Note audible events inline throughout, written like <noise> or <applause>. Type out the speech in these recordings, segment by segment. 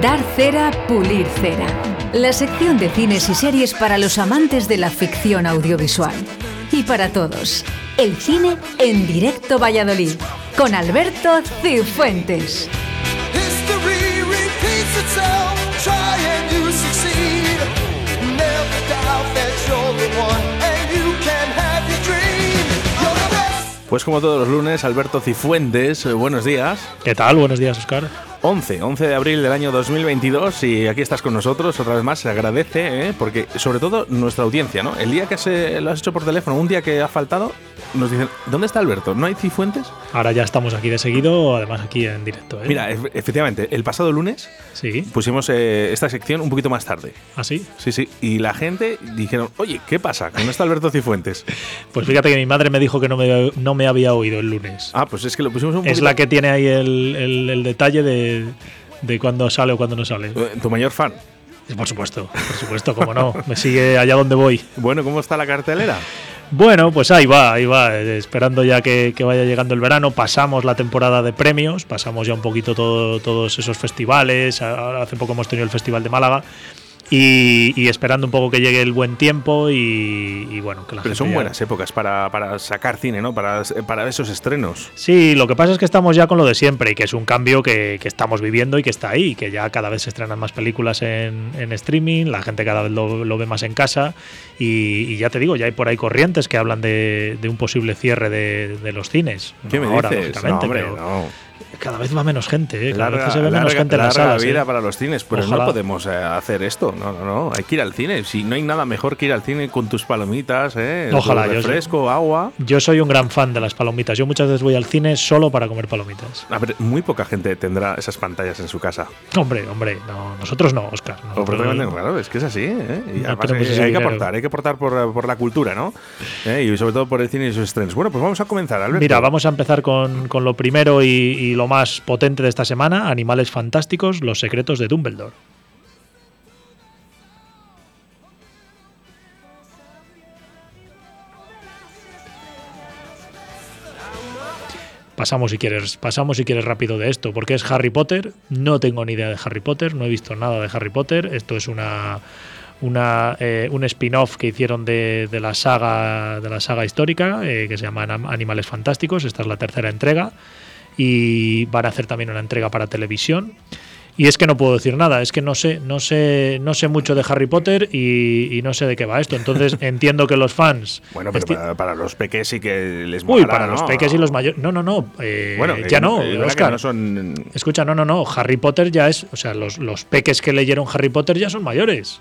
Dar cera, pulir cera. La sección de cines y series para los amantes de la ficción audiovisual. Y para todos, el cine en directo Valladolid, con Alberto Cifuentes. Pues como todos los lunes, Alberto Cifuentes, eh, buenos días. ¿Qué tal? Buenos días, Oscar. 11, 11 de abril del año 2022 y aquí estás con nosotros otra vez más, se agradece, ¿eh? porque sobre todo nuestra audiencia, ¿no? El día que se, lo has hecho por teléfono, un día que ha faltado, nos dicen, ¿dónde está Alberto? ¿No hay Cifuentes? Ahora ya estamos aquí de seguido, además aquí en directo. ¿eh? Mira, ef- efectivamente, el pasado lunes Sí. pusimos eh, esta sección un poquito más tarde. ¿Así? Sí, sí, y la gente dijeron, oye, ¿qué pasa? ¿Que no está Alberto Cifuentes? <laughs> Pues fíjate que mi madre me dijo que no me, no me había oído el lunes. Ah, pues es que lo pusimos un poquito... es la que tiene ahí el, el- el detalle de, de cuándo sale o cuándo no sale. Eh, Tu mayor fan. Por supuesto, por supuesto, cómo no. Me sigue allá donde voy. Bueno, ¿cómo está la cartelera? Bueno, pues ahí va, ahí va, eh, esperando ya que, que vaya llegando el verano. Pasamos la temporada de premios, pasamos ya un poquito todo- todos esos festivales. Hace poco hemos tenido el Festival de Málaga. Y, y esperando un poco que llegue el buen tiempo y, y bueno, que la Pero gente son ya- buenas épocas para, para sacar cine, ¿no? Para, para esos estrenos. Sí, lo que pasa es que estamos ya con lo de siempre y que es un cambio que, que estamos viviendo y que está ahí, que ya cada vez se estrenan más películas en, en streaming, la gente cada vez lo, lo ve más en casa y, y ya te digo, ya hay por ahí corrientes que hablan de, de un posible cierre de, de los cines. ¿Qué No me ahora, dices? no, hombre, pero no. Cada vez va menos gente, ¿eh? cada Larga, se ve menos larga- gente en las salas. vida ¿eh? para los cines, pero Ojalá. no podemos eh, hacer esto. No, no, no. Hay que ir al cine. Si no hay nada mejor que ir al cine con tus palomitas, ¿eh? Ojalá, Tu yo refresco, agua. Yo soy un gran fan de las palomitas. Yo muchas veces voy al cine solo para comer palomitas. A ver, muy poca gente tendrá esas pantallas en su casa. Hombre, hombre, no, nosotros no, Oscar. Nosotros- claro, es que es así. ¿eh? Y No además tenemos eh, hay que aportar, hay que aportar por, por la cultura, ¿no? ¿Eh? Y sobre todo por el cine y sus estrenos. Bueno, pues vamos a comenzar, Alberto. Mira, vamos a empezar con, con lo primero y, y lo más potente de esta semana, Animales Fantásticos, Los Secretos de Dumbledore. Pasamos si quieres, pasamos si quieres rápido de esto, porque es Harry Potter. No tengo ni idea de Harry Potter, no he visto nada de Harry Potter. Esto es una, una eh, un spin-off que hicieron de, la saga de la saga histórica eh, que se llama Animales Fantásticos. Esta es la tercera entrega y van a hacer también una entrega para televisión. Y es que no puedo decir nada, es que no sé, no sé, no sé mucho de Harry Potter y, y no sé de qué va esto. Entonces <laughs> entiendo que los fans. Bueno, pero para, para los peques sí que les Uy, molará, para los peques y los mayores. No, no, no. eh, Bueno, ya no, Oscar. no son Escucha, no, no, no. Harry Potter ya es. O sea, los, los peques que leyeron Harry Potter ya son mayores.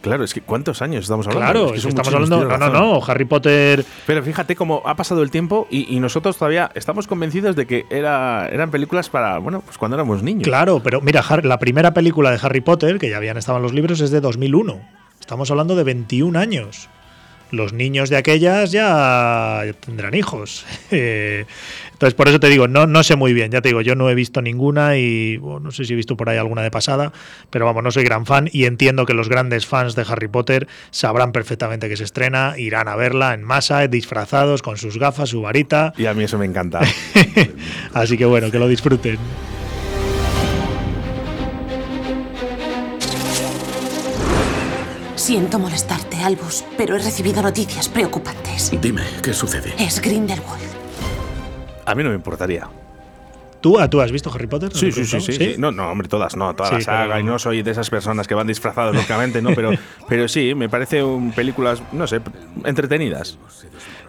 Claro, es que ¿cuántos años estamos hablando? Claro, Es que son estamos hablando. No, no, no. Harry Potter. Pero fíjate cómo ha pasado el tiempo y, y nosotros todavía estamos convencidos de que era, eran películas para, bueno, pues cuando éramos niños. Claro, pero mira, la primera película de Harry Potter, que ya habían estado en los libros, es de 2001. Estamos hablando de 21 años. Los niños de aquellas ya tendrán hijos. <laughs> Eh, Entonces, por eso te digo, no, no sé muy bien. Ya te digo, yo no he visto ninguna y bueno, no sé si he visto por ahí alguna de pasada, pero vamos, no soy gran fan y entiendo que los grandes fans de Harry Potter sabrán perfectamente que se estrena, irán a verla en masa, disfrazados, con sus gafas, su varita. Y a mí eso me encanta. <laughs> Así que bueno, que lo disfruten. Siento molestarte, Albus, pero he recibido noticias preocupantes. Dime, ¿qué sucede? Es Grindelwald. A mí no me importaría. ¿Tú, ¿Tú has visto Harry Potter? Sí, sí, sí, sí, sí. No, no, hombre, todas no, toda Sí, la saga. pero- Y no soy de esas personas que van disfrazadas, lógicamente, ¿no? Pero, <laughs> pero sí, me parece un, películas, no sé, entretenidas.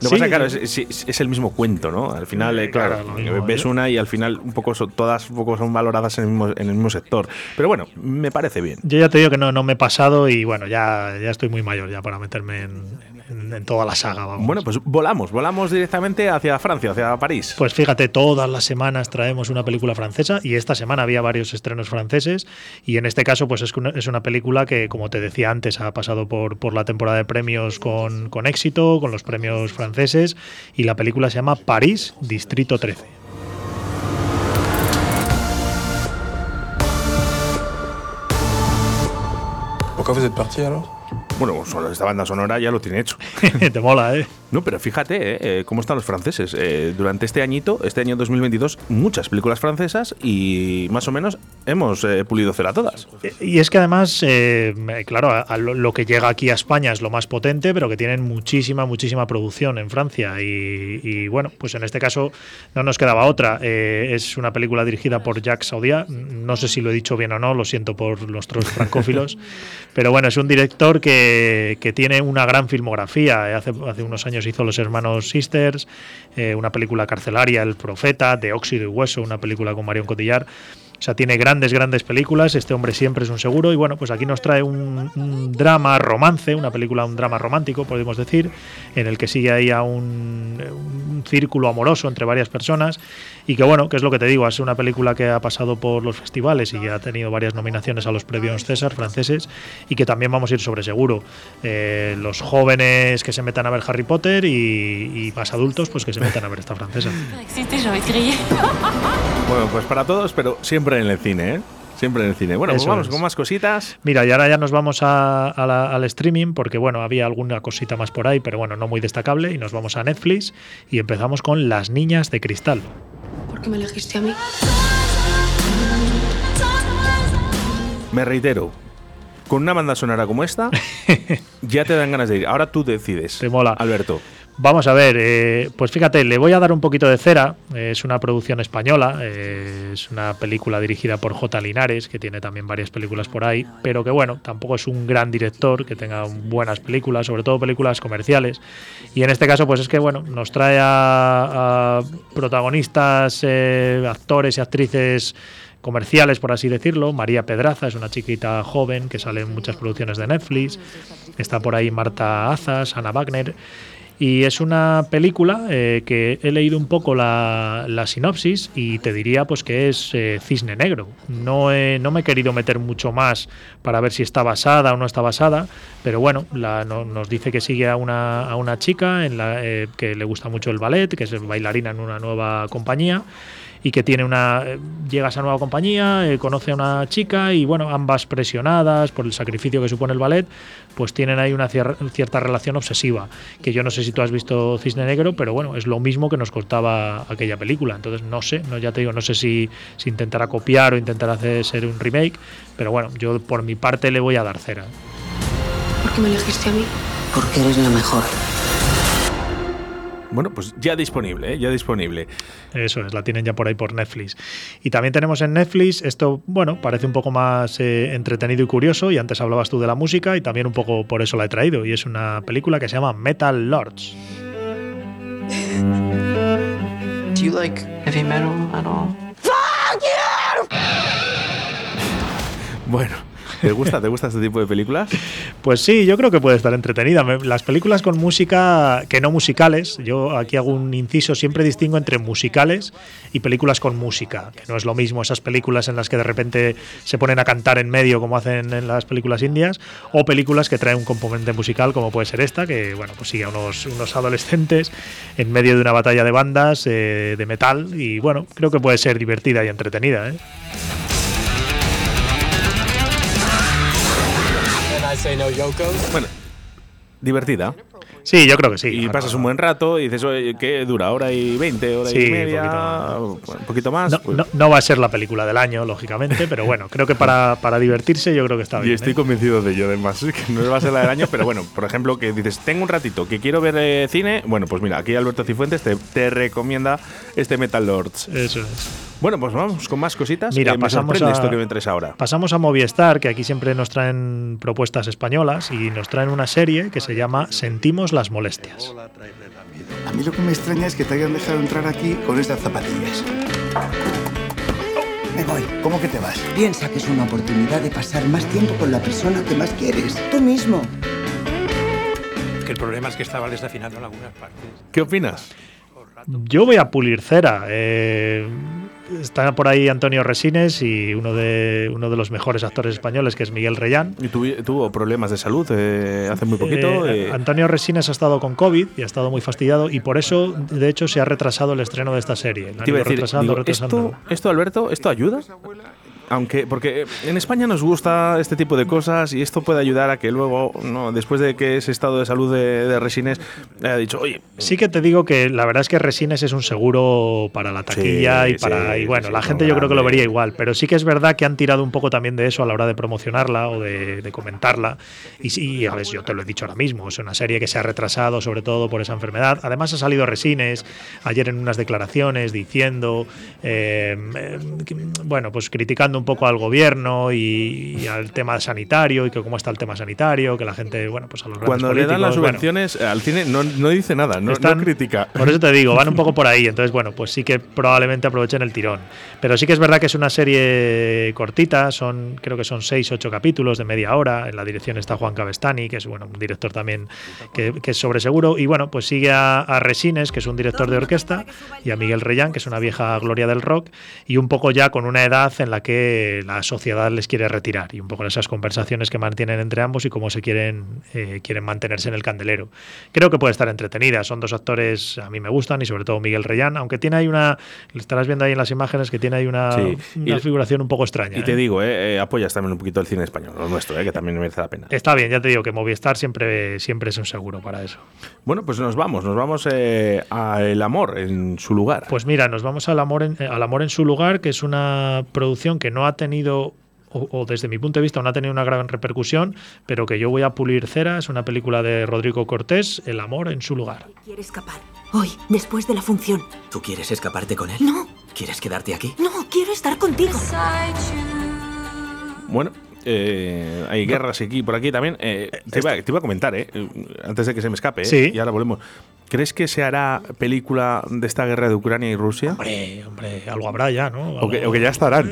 Lo que pasa, claro, es, es- es el mismo cuento, ¿no? Al final, eh, claro, mismo, ves ¿eh? una y al final un poco son- todas un poco son valoradas en el, mismo, en el mismo sector. Pero bueno, me parece bien. Yo ya te digo que no, no me he pasado y bueno, ya, ya estoy muy mayor ya para meterme en, en- en toda la saga. Vamos. Bueno, pues volamos, volamos directamente hacia Francia, hacia París. Pues fíjate, todas las semanas traemos una película francesa y esta semana había varios estrenos franceses y en este caso pues es una, es una película que como te decía antes ha pasado por, por la temporada de premios con, con éxito, con los premios franceses y la película se llama París, Distrito 13. Pourquoi vous êtes parti alors Bueno, esta banda sonora ya lo tiene hecho. <laughs> te mola, ¿eh? No, pero fíjate eh, eh, cómo están los franceses. Eh, durante este añito, este año 2022, muchas películas francesas y más o menos hemos eh, pulido cera todas. Y es que además, eh, claro, a- a lo, que llega aquí a España es lo más potente, pero que tienen muchísima, muchísima producción en Francia. Y, y, bueno, pues en este caso no nos quedaba otra. Eh, es una película dirigida por Jacques Saudia. No sé si lo he dicho bien o no, lo siento por nuestros francófilos. <laughs> pero bueno, es un director que, que tiene una gran filmografía. Eh, Hace, hace unos años hizo Los Hermanos Sisters, eh, una película carcelaria, El Profeta, de Óxido y Hueso, una película con Marion Cotillard. O sea, tiene grandes, grandes películas. Este hombre siempre es un seguro. Y bueno, pues aquí nos trae un, un drama romance, una película, un drama romántico, podemos decir, en el que sigue ahí a un, un círculo amoroso entre varias personas. Y que bueno, que es lo que te digo, es una película que ha pasado por los festivales y ha tenido varias nominaciones a los premios César franceses. Y que también vamos a ir sobre seguro. Eh, los jóvenes que se metan a ver Harry Potter y, y más adultos, pues que se metan a ver esta francesa. <laughs> Bueno, pues para todos, pero siempre en el cine, ¿eh? Siempre en el cine. Bueno, pues vamos es. con más cositas. Mira, y ahora ya nos vamos a- a la- al streaming porque, bueno, había alguna cosita más por ahí, pero bueno, no muy destacable. Y nos vamos a Netflix y empezamos con Las Niñas de Cristal. ¿Por qué me elegiste a mí? Me reitero, con una banda sonora como esta, <laughs> ya te dan ganas de ir. Ahora tú decides. Te mola. Alberto. Vamos a ver, eh, pues fíjate, le voy a dar un poquito de cera. es una producción española, eh, es una película dirigida por J. Linares, que tiene también varias películas por ahí, pero que bueno, tampoco es un gran director que tenga buenas películas, sobre todo películas comerciales. Y en este caso, pues es que bueno, nos trae a, a protagonistas, eh, actores y actrices comerciales, por así decirlo. María Pedraza es una chiquita joven que sale en muchas producciones de Netflix. Está por ahí Marta Azas, Ana Wagner. Y es una película eh, que he leído un poco la, sinopsis y te diría pues que es eh, Cisne Negro. No, no me he querido meter mucho más para ver si está basada o no está basada, pero bueno, nos dice que sigue a una, a una chica en la, eh, que le gusta mucho el ballet, que es bailarina en una nueva compañía y que tiene una eh, llega a esa nueva compañía, eh, conoce a una chica y bueno, ambas presionadas por el sacrificio que supone el ballet, pues tienen ahí una cier- cierta relación obsesiva, que yo no sé si tú has visto Cisne Negro, pero bueno, es lo mismo que nos contaba aquella película, entonces no sé, no ya te digo, no sé si, si intentará copiar o intentará hacer ser un remake, pero bueno, yo por mi parte le voy a dar cera. ¿Por qué me elegiste a mí? Porque eres la mejor. Bueno, pues ya disponible, ¿eh? ya disponible. Eso es, la tienen ya por ahí por Netflix. Y también tenemos en Netflix, esto, bueno, parece un poco más eh, entretenido y curioso, y antes hablabas tú de la música, y también un poco por eso la he traído, y es una película que se llama Metal Lords. Do you like heavy metal at all? Bueno, ¿te gusta, ¿te gusta este tipo de películas? Pues sí, yo creo que puede estar entretenida. Las películas con música que no musicales, yo aquí hago un inciso, siempre distingo entre musicales y películas con música, que no es lo mismo esas películas en las que de repente se ponen a cantar en medio como hacen en las películas indias, o películas que traen un componente musical como puede ser esta, que bueno, pues sigue a unos, unos adolescentes en medio de una batalla de bandas eh, de metal y bueno, creo que puede ser divertida y entretenida. ¿eh? Bueno, divertida. Sí, yo creo que sí. Y pasas un buen rato y dices, oye, ¿qué dura? ¿Hora y 20? ¿Hora Sí, y un media? Un poquito más. No, Pues- no- no va a ser la película del año, lógicamente, pero bueno, creo que para, <laughs> para divertirse yo creo que está Y bien. estoy ¿eh? convencido de ello, además, <laughs> que no va a ser la del año, pero bueno, por ejemplo, que dices, tengo un ratito que quiero ver eh, cine, bueno, pues mira, aquí Alberto Cifuentes te, te recomienda este Metal Lords. Eso es. Bueno, pues vamos con más cositas. Mira, Eh, pasamos a- esto que me traes ahora. Pasamos a Movistar, que aquí siempre nos traen propuestas españolas y nos traen una serie que se llama Sentimos las molestias. A mí lo que me extraña es que te hayan dejado entrar aquí con estas zapatillas. Me voy. ¿Cómo que te vas? Piensa que es una oportunidad de pasar más tiempo con la persona que más quieres, tú mismo. Que el problema es que estaba desafinando en algunas partes. ¿Qué opinas? Yo voy a pulir cera. eh, está por ahí Antonio Resines y uno de, uno de los mejores actores españoles, que es Miguel Reyán. Y tuvo problemas de salud eh, hace muy poquito. Eh, eh, Antonio Resines ha estado con COVID y ha estado muy fastidiado y por eso, de hecho, se ha retrasado el estreno de esta serie. Te iba a decir, digo. ¿esto, esto, Alberto, ¿esto ayuda? Aunque, porque en España nos gusta este tipo de cosas y esto puede ayudar a que luego, no, después de que ese estado de salud de, de Resines haya dicho, oye, Sí que te digo que la verdad es que Resines es un seguro para la taquilla Sí, y, para, sí. y sí, bueno, sí, la gente yo creo que lo vería igual, pero sí que es verdad que han tirado un poco también de eso a la hora de promocionarla o de, de comentarla. Y sí, a ver, yo te lo he dicho ahora mismo, es una serie que se ha retrasado sobre todo por esa enfermedad. Además ha salido Resines ayer en unas declaraciones diciendo, eh, eh, bueno, pues criticando un poco al gobierno y, y al tema sanitario y que cómo está el tema sanitario, que la gente, bueno, pues a los Cuando le dan las bueno, subvenciones eh, al cine no, no dice nada, no, no están- critica. Por eso te digo, van un poco por ahí. <laughs> Entonces, bueno, pues sí que probablemente aprovechen el tirón. Pero sí que es verdad que es una serie cortita, son creo que son 6, 8 capítulos de media hora. En la dirección está Juan Cabestani, que es bueno, un director también que, que es sobre seguro. Y bueno, pues sigue a, a Resines, que es un director de orquesta, y a Miguel Reyán, que es una vieja gloria del rock, y un poco ya con una edad en la que la sociedad les quiere retirar. Y un poco esas conversaciones que mantienen entre ambos y cómo se quieren, eh, quieren mantenerse en el candelero. Creo que puede estar entretenida. Son dos actores a mí me gustan y sobre todo Miguel Reyán, aunque tiene ahí una, estarás viendo ahí en las imágenes que tiene ahí una, Sí. una Y- figuración un poco extraña. Y te ¿eh? digo, eh, eh, apoyas también un poquito el cine español, lo nuestro, eh, que también merece la pena. Está bien, ya te digo que Movistar siempre, siempre es un seguro para eso. Bueno, pues nos vamos, nos vamos a El Amor en su lugar. Pues mira, nos vamos al amor, en, al amor en su lugar, que es una producción que no ha tenido, o, o desde mi punto de vista, no ha tenido una gran repercusión, pero que yo voy a pulir cera. Es una película de Rodrigo Cortés, El amor en su lugar. Quiere escapar. Hoy, después de la función. ¿Tú quieres escaparte con él? No, ¿Quieres quedarte aquí? no, quiero estar contigo. Bueno, eh, hay guerras aquí por aquí también. Eh, te, iba, te iba a comentar, eh, antes de que se me escape, eh, Sí. y ahora volvemos. ¿Crees que se hará película de esta guerra de Ucrania y Rusia? Hombre, hombre, algo habrá ya, ¿no? O que, Algo- o que ya estarán.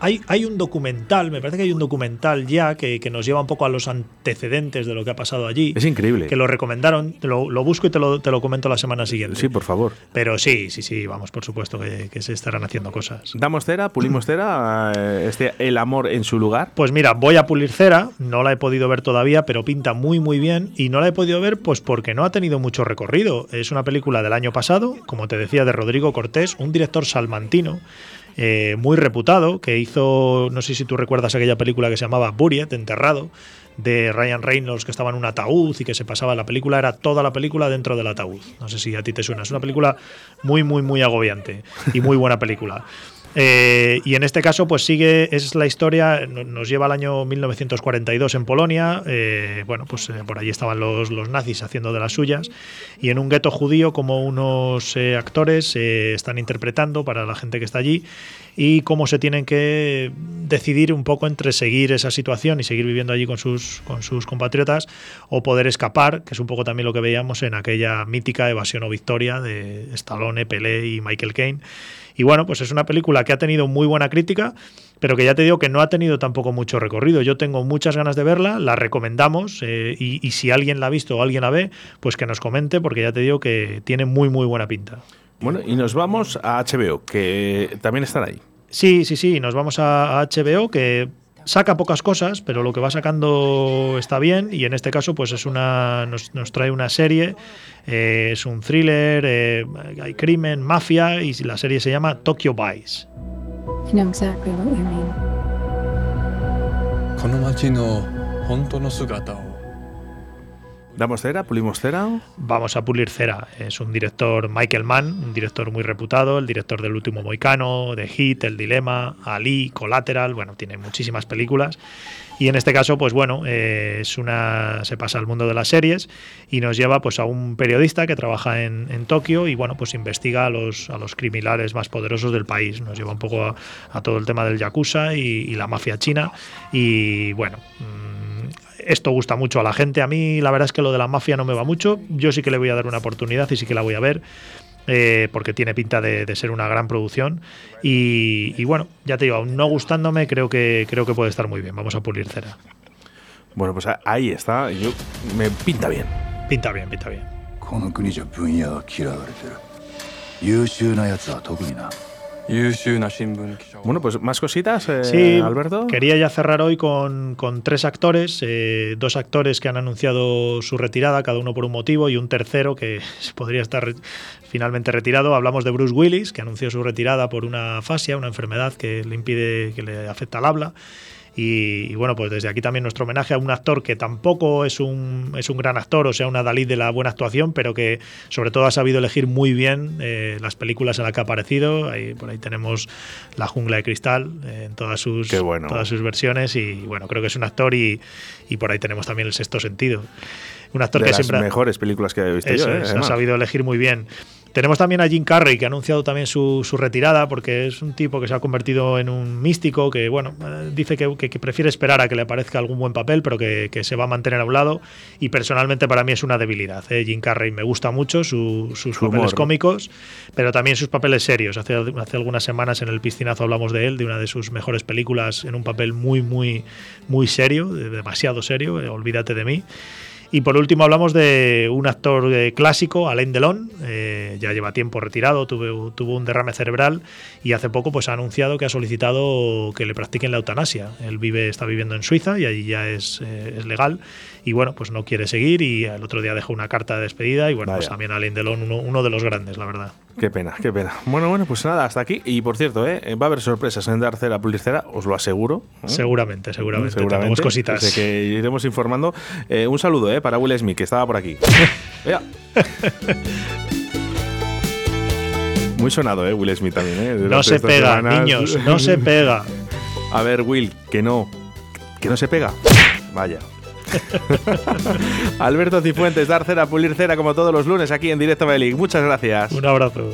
Hay, hay un documental, me parece que hay un documental ya que, que nos lleva un poco a los antecedentes de lo que ha pasado allí. Es increíble. Que lo recomendaron, te lo, lo busco y te lo, te lo comento la semana siguiente. Sí, por favor. Pero sí, sí, sí, vamos, por supuesto que, que se estarán haciendo cosas. ¿Damos cera? ¿Pulimos cera? eh, este El Amor en su lugar. Pues mira, voy a pulir cera, no la he podido ver todavía, pero pinta muy muy bien y no la he podido ver pues porque no ha tenido mucho recorrido. Es una película del año pasado, como te decía, de Rodrigo Cortés, un director salmantino. eh, muy reputado, que hizo, no sé si tú recuerdas aquella película que se llamaba Buried, Enterrado, de Ryan Reynolds, que estaba en un ataúd y que se pasaba la película, era toda la película dentro del ataúd. No sé si a ti te suena, es una película muy, muy, muy agobiante y muy buena película. Eh, y en este caso, pues sigue, es la historia, no- nos lleva al año 1942 en Polonia. eh, bueno, pues eh, por allí estaban los, los nazis haciendo de las suyas. Y en un gueto judío, como unos eh, actores eh, están interpretando para la gente que está allí y cómo se tienen que decidir un poco entre seguir esa situación y seguir viviendo allí con sus, con sus compatriotas o poder escapar, que es un poco también lo que veíamos en aquella mítica evasión o victoria de Stallone, Pelé y Michael Caine. Y bueno, pues es una película que ha tenido muy buena crítica, pero que ya te digo que no ha tenido tampoco mucho recorrido. Yo tengo muchas ganas de verla, la recomendamos eh, y, y si alguien la ha visto o alguien la ve, pues que nos comente, porque ya te digo que tiene muy, muy buena pinta. Bueno, y nos vamos a HBO, que también están ahí. Sí, sí, sí, nos vamos a, HBO, que saca pocas cosas, pero lo que va sacando está bien y en este caso pues es una nos, nos trae una serie, eh, es un thriller, eh, hay crimen, mafia y la serie se llama Tokyo Vice. I know exactly what you mean. ¿Damos cera? ¿Pulimos cera? Vamos a pulir cera. Es un director, Michael Mann, un director muy reputado, el director del último Moicano, de Hit, El Dilema, Ali, Collateral, bueno, tiene muchísimas películas. Y en este caso, pues bueno, eh, es una, se pasa al mundo de las series y nos lleva pues a un periodista que trabaja en, en Tokio y bueno, pues investiga a los, a los criminales más poderosos del país. Nos lleva un poco a, todo el tema del Yakuza y, la mafia china. Y bueno, esto gusta mucho a la gente. A mí la verdad es que lo de la mafia no me va mucho. Yo sí que le voy a dar una oportunidad y sí que la voy a ver. eh, porque tiene pinta de, de ser una gran producción y, y bueno, ya te digo, aún no gustándome, creo que creo que puede estar muy bien. Vamos a pulir cera. Bueno, pues ahí está. Yo, me pinta bien. Pinta bien, pinta bien. Bueno, pues más cositas, eh, sí, Alberto. Quería ya cerrar hoy con, tres actores, eh, dos actores que han anunciado su retirada, cada uno por un motivo, y un tercero que <laughs> podría estar finalmente retirado. Hablamos de Bruce Willis, que anunció su retirada por una fascia, una enfermedad que le impide, que le afecta al habla. Y, y, bueno, pues desde aquí también nuestro homenaje a un actor que tampoco es un, es un gran actor, o sea, una Dalí de la buena actuación, pero que sobre todo ha sabido elegir muy bien eh, las películas en las que ha aparecido. Ahí, por ahí tenemos La Jungla de Cristal eh, en todas sus, bueno. todas sus versiones y bueno, creo que es un actor y, y por ahí tenemos también El Sexto Sentido. Un actor de que las siempre... mejores películas que he visto Eso yo. ¿eh? es, ha sabido elegir muy bien. Tenemos también a Jim Carrey, que ha anunciado también su, su retirada, porque es un tipo que se ha convertido en un místico, que bueno, eh, dice que, que- que prefiere esperar a que le aparezca algún buen papel, pero que, que se va a mantener a un lado. Y personalmente para mí es una debilidad. ¿eh? Jim Carrey me gusta mucho su- sus Su papeles humor, cómicos, pero también sus papeles serios. Hace, hace algunas semanas en el piscinazo hablamos de él, de una de sus mejores películas, en un papel muy, muy, muy serio, de- demasiado serio, eh, Olvídate de mí. Y por último hablamos de un actor eh, clásico, Alain Delon, eh, ya lleva tiempo retirado, tuvo, tuvo un derrame cerebral y hace poco pues, ha anunciado que ha solicitado que le practiquen la eutanasia. Él vive, está viviendo en Suiza y allí ya es, eh, es legal y bueno, pues no quiere seguir y el otro día dejó una carta de despedida y bueno, pues también Alain Delon, uno, uno de los grandes, la verdad. Qué pena, qué pena. Bueno, bueno, pues nada, hasta aquí. Y por cierto, ¿eh? va a haber sorpresas en Dar Cera Pulir Cera, os lo aseguro. ¿eh? Seguramente, seguramente, tenemos cositas. Así que iremos informando. Eh, un saludo ¿eh? para Will Smith, que estaba por aquí. <laughs> Vea. Muy sonado, ¿eh? Will Smith también, ¿eh? No se pega, semanas. niños, no se pega. <laughs> A ver, Will, que no. Que no se pega. Vaya. <laughs> Alberto Cifuentes, Dar Cera, Pulir Cera, como todos los lunes aquí en Directo Belic. Muchas gracias. Un abrazo.